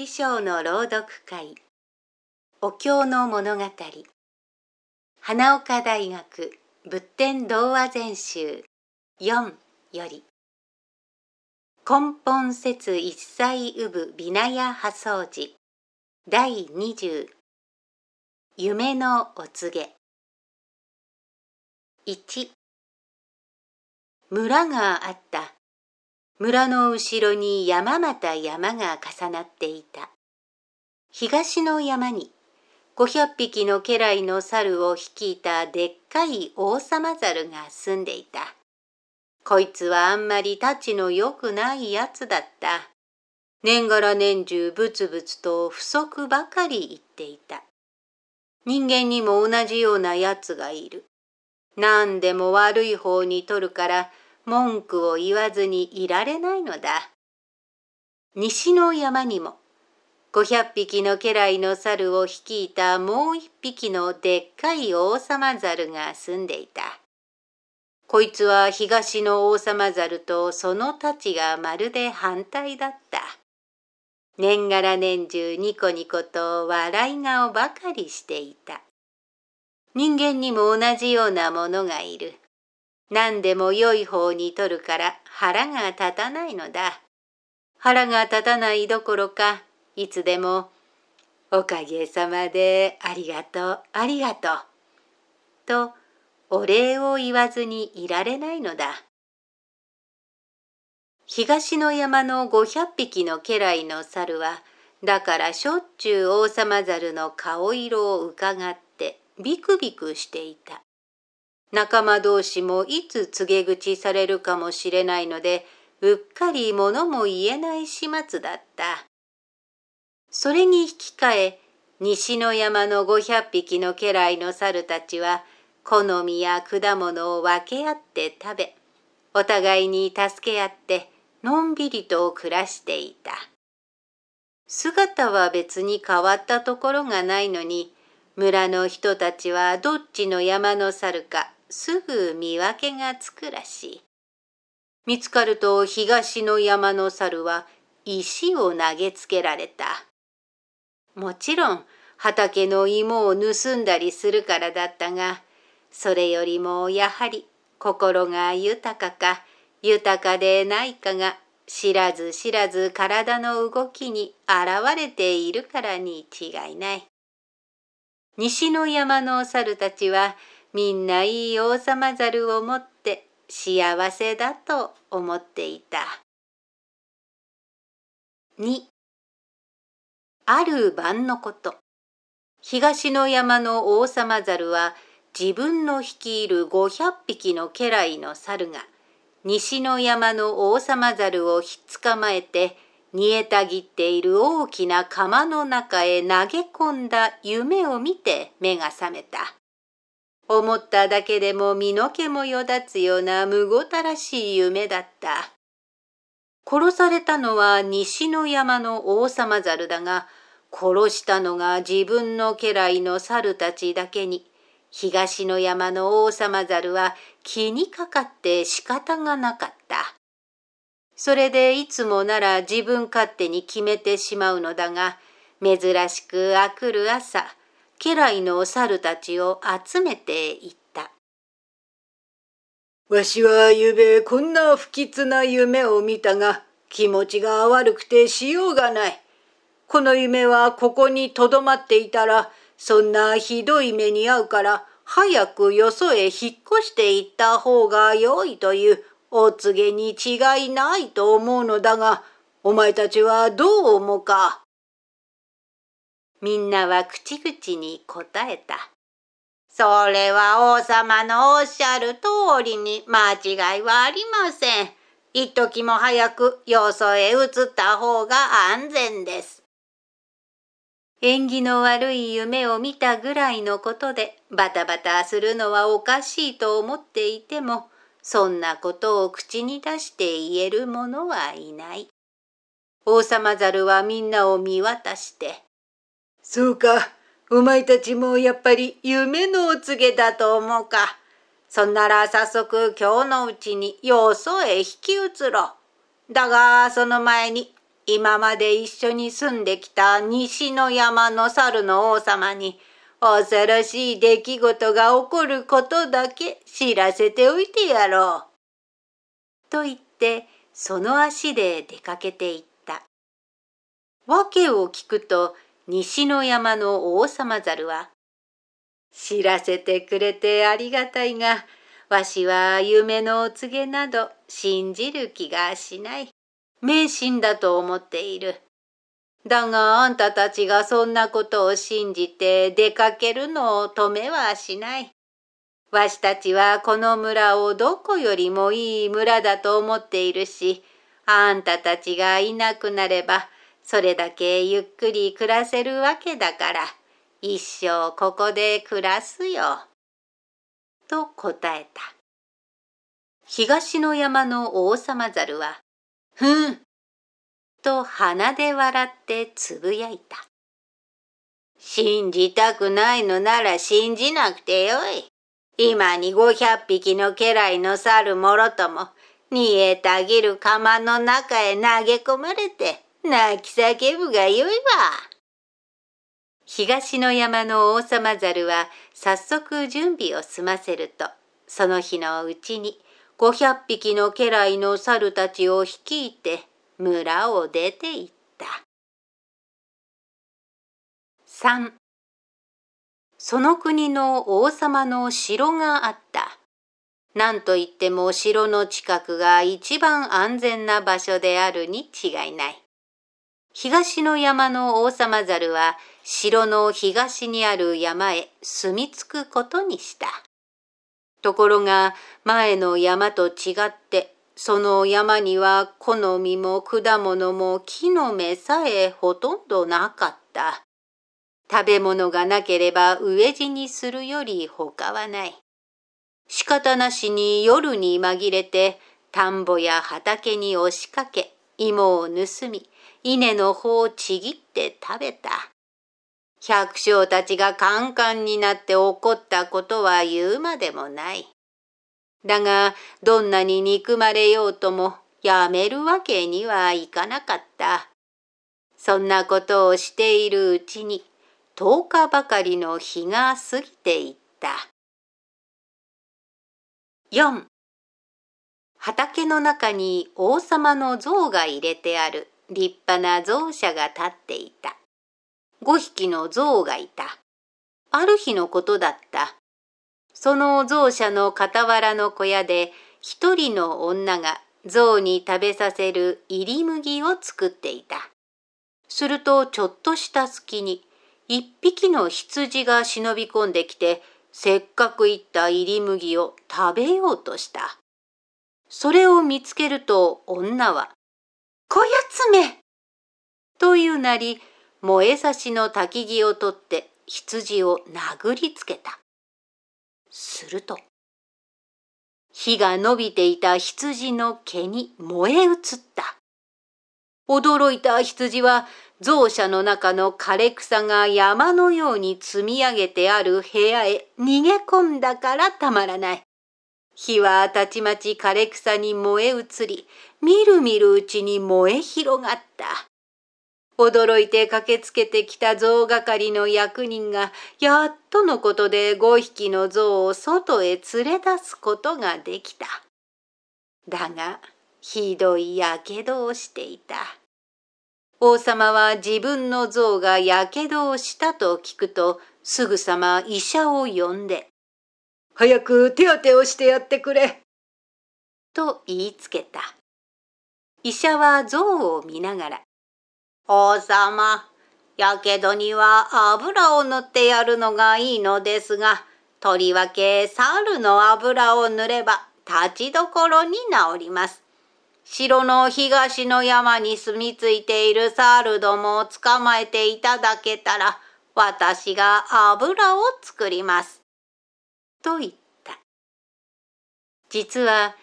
七章の朗読会。お経の物語。花岡大学仏典童話全集。4より。根本説一切産部ビナヤ破掃寺第20夢のお告げ。1村があった。村の後ろに山また山が重なっていた。東の山に500匹の家来の猿を率いたでっかい王様猿が住んでいた。こいつはあんまりたちの良くないやつだった。年がら年中ブツブツと不足ばかり言っていた。人間にも同じようなやつがいる。何でも悪い方に取るから文句を言わずにいられないのだ。西の山にも500匹の家来の猿を率いたもう一匹のでっかい王様猿が住んでいた。こいつは東の王様猿とその太ちがまるで反対だった。年がら年中ニコニコと笑い顔ばかりしていた。人間にも同じようなものがいる。何でも良い方に取るから腹が立たないのだ。腹が立たないどころか、いつでも、おかげさまでありがとう、ありがとう。と、お礼を言わずにいられないのだ。東の山の500匹の家来の猿は、だからしょっちゅう王様猿の顔色をうかがってビクビクしていた。仲間同士もいつ告げ口されるかもしれないので、うっかり物も言えない始末だった。それに引き換え、西の山の500匹の家来の猿たちは、好みや果物を分け合って食べ、お互いに助け合って、のんびりと暮らしていた。姿は別に変わったところがないのに、村の人たちはどっちの山の猿かすぐ見分けがつくらしい。見つかると東の山の猿は石を投げつけられた。もちろん畑の芋を盗んだりするからだったが、それよりもやはり心が豊かか豊かでないかが知らず知らず体の動きに現れているからに違いない。西の山の猿たちはみんないい王様猿を持って幸せだと思っていた。2ある晩のこと。東の山の王様猿は自分の率いる500匹の家来の猿が西の山の王様猿をひっ捕まえて煮えたぎっている大きな釜の中へ投げ込んだ夢を見て目が覚めた。思っただけでも身の毛もよだつようなむごたらしい夢だった。殺されたのは西の山の王様猿だが、殺したのが自分の家来の猿たちだけに、東の山の王様猿は気にかかって仕方がなかった。それでいつもなら自分勝手に決めてしまうのだが、珍しくあくる朝、家来の猿たちを集めていった。わしはゆべこんな不吉な夢を見たが、気持ちが悪くてしようがない。この夢はここにとどまっていたら、そんなひどい目に遭うから、早くよそへ引っ越していった方が良いというお告げに違いないと思うのだが、お前たちはどう思うか？みんなは口々に答えた。それは王様のおっしゃる通りに間違いはありません。一時も早くよそへ移った方が安全です。縁起の悪い夢を見たぐらいのことでバタバタするのはおかしいと思っていても、そんなことを口に出して言える者はいない。王様猿はみんなを見渡して、そうか。お前たちもやっぱり夢のお告げだと思うか。そんなら早速今日のうちによそへ引き移ろう。だがその前に今まで一緒に住んできた西の山の猿の王様に恐ろしい出来事が起こることだけ知らせておいてやろう。と言ってその足で出かけていった。訳を聞くと西の山の王様猿は知らせてくれてありがたいがわしは夢のお告げなど信じる気がしない。迷信だと思っている。だがあんたたちがそんなことを信じて出かけるのを止めはしない。わしたちはこの村をどこよりもいい村だと思っているし、あんたたちがいなくなれば、それだけゆっくり暮らせるわけだから、一生ここで暮らすよ。と答えた。東の山の王様猿は、ふんと鼻で笑ってつぶやいた。信じたくないのなら信じなくてよい。今に五百匹の家来の猿もろとも、煮えたぎる釜の中へ投げ込まれて、泣き叫ぶがよいわ。東の山の王様猿は早速準備を済ませると、その日のうちに五百匹の家来の猿たちを率いて村を出て行った。3その国の王様の城があった。何と言っても城の近くが一番安全な場所であるに違いない。東の山の王様猿は城の東にある山へ住み着くことにした。ところが前の山と違ってその山には木の実も果物も木の芽さえほとんどなかった。食べ物がなければ飢え死にするより他はない。仕方なしに夜に紛れて田んぼや畑に押しかけ芋を盗み稲の穂をちぎって食べた。百姓たちがカンカンになって怒ったことは言うまでもない。だが、どんなに憎まれようともやめるわけにはいかなかった。そんなことをしているうちに、10日ばかりの日が過ぎていった。4畑の中に王様の像が入れてある立派な象舎が立っていた。5匹の象がいた。ある日のことだった。その象舎の傍らの小屋で一人の女が象に食べさせる入り麦を作っていた。するとちょっとした隙に一匹の羊が忍び込んできてせっかくいった入り麦を食べようとした。それを見つけると女は、こやつめというなり、燃えさしの焚き木を取って羊を殴りつけた。すると、火が伸びていた羊の毛に燃え移った。驚いた羊は象舎の中の枯れ草が山のように積み上げてある部屋へ逃げ込んだからたまらない。火はたちまち枯れ草に燃え移り、みるみるうちに燃え広がった。驚いて駆けつけてきた象係の役人がやっとのことで5匹の象を外へ連れ出すことができた。だがひどいやけどをしていた。王様は自分の象がやけどをしたと聞くとすぐさま医者を呼んで「早く手当てをしてやってくれ」と言いつけた。医者は象を見ながら王様、やけどには油を塗ってやるのがいいのですが、とりわけ猿の油を塗れば立ちどころに治ります。城の東の山に住み着いている猿どもを捕まえていただけたら、私が油を作ります。と言った。実は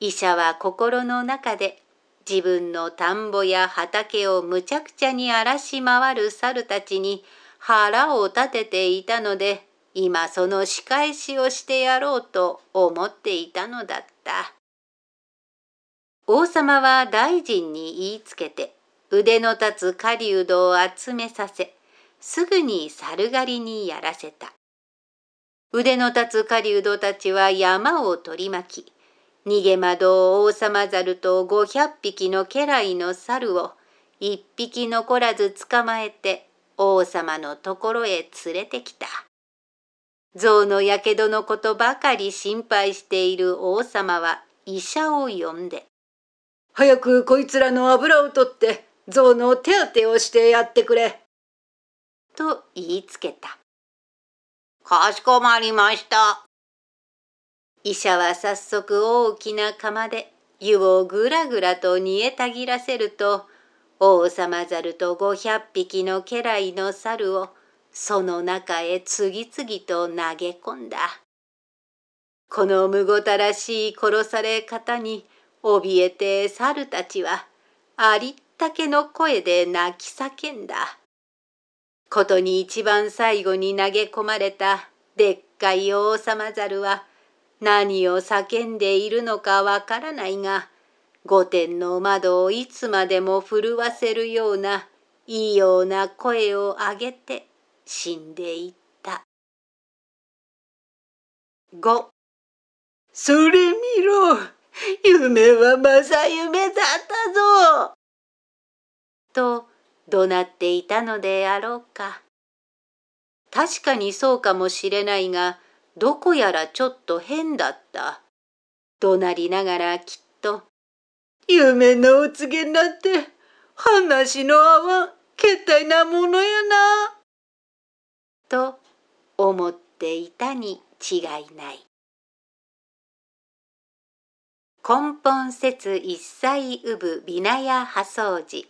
医者は心の中で自分の田んぼや畑をむちゃくちゃに荒らし回る猿たちに腹を立てていたので、今その仕返しをしてやろうと思っていたのだった。王様は大臣に言いつけて、腕の立つ狩人を集めさせ、すぐに猿狩りにやらせた。腕の立つ狩人たちは山を取り巻き、逃げ惑う王様猿と五百匹の家来の猿を一匹残らず捕まえて王様のところへ連れてきた。象のやけどのことばかり心配している王様は医者を呼んで、早くこいつらの油を取って象の手当てをしてやってくれ。と言いつけた。かしこまりました。医者は早速大きな釜で湯をぐらぐらと煮えたぎらせると、王様猿と五百匹の家来の猿をその中へ次々と投げ込んだ。このむごたらしい殺され方に怯えて猿たちはありったけの声で泣き叫んだ。ことに一番最後に投げ込まれたでっかい王様猿は何を叫んでいるのかわからないが、御殿の窓をいつまでも震わせるような異様な声を上げて死んでいった。五それ見ろ夢は正夢だったぞと怒鳴っていたのであろうか。確かにそうかもしれないが、どこやらちょっと変だった。怒鳴りながらきっと、夢のお告げなんて話の合わんけったいなものやな。と思っていたに違いない。根本説一切産部ビナヤ破掃寺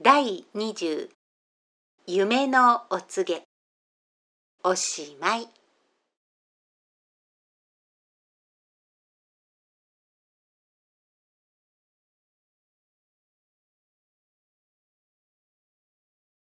第二十夢のお告げおしまい。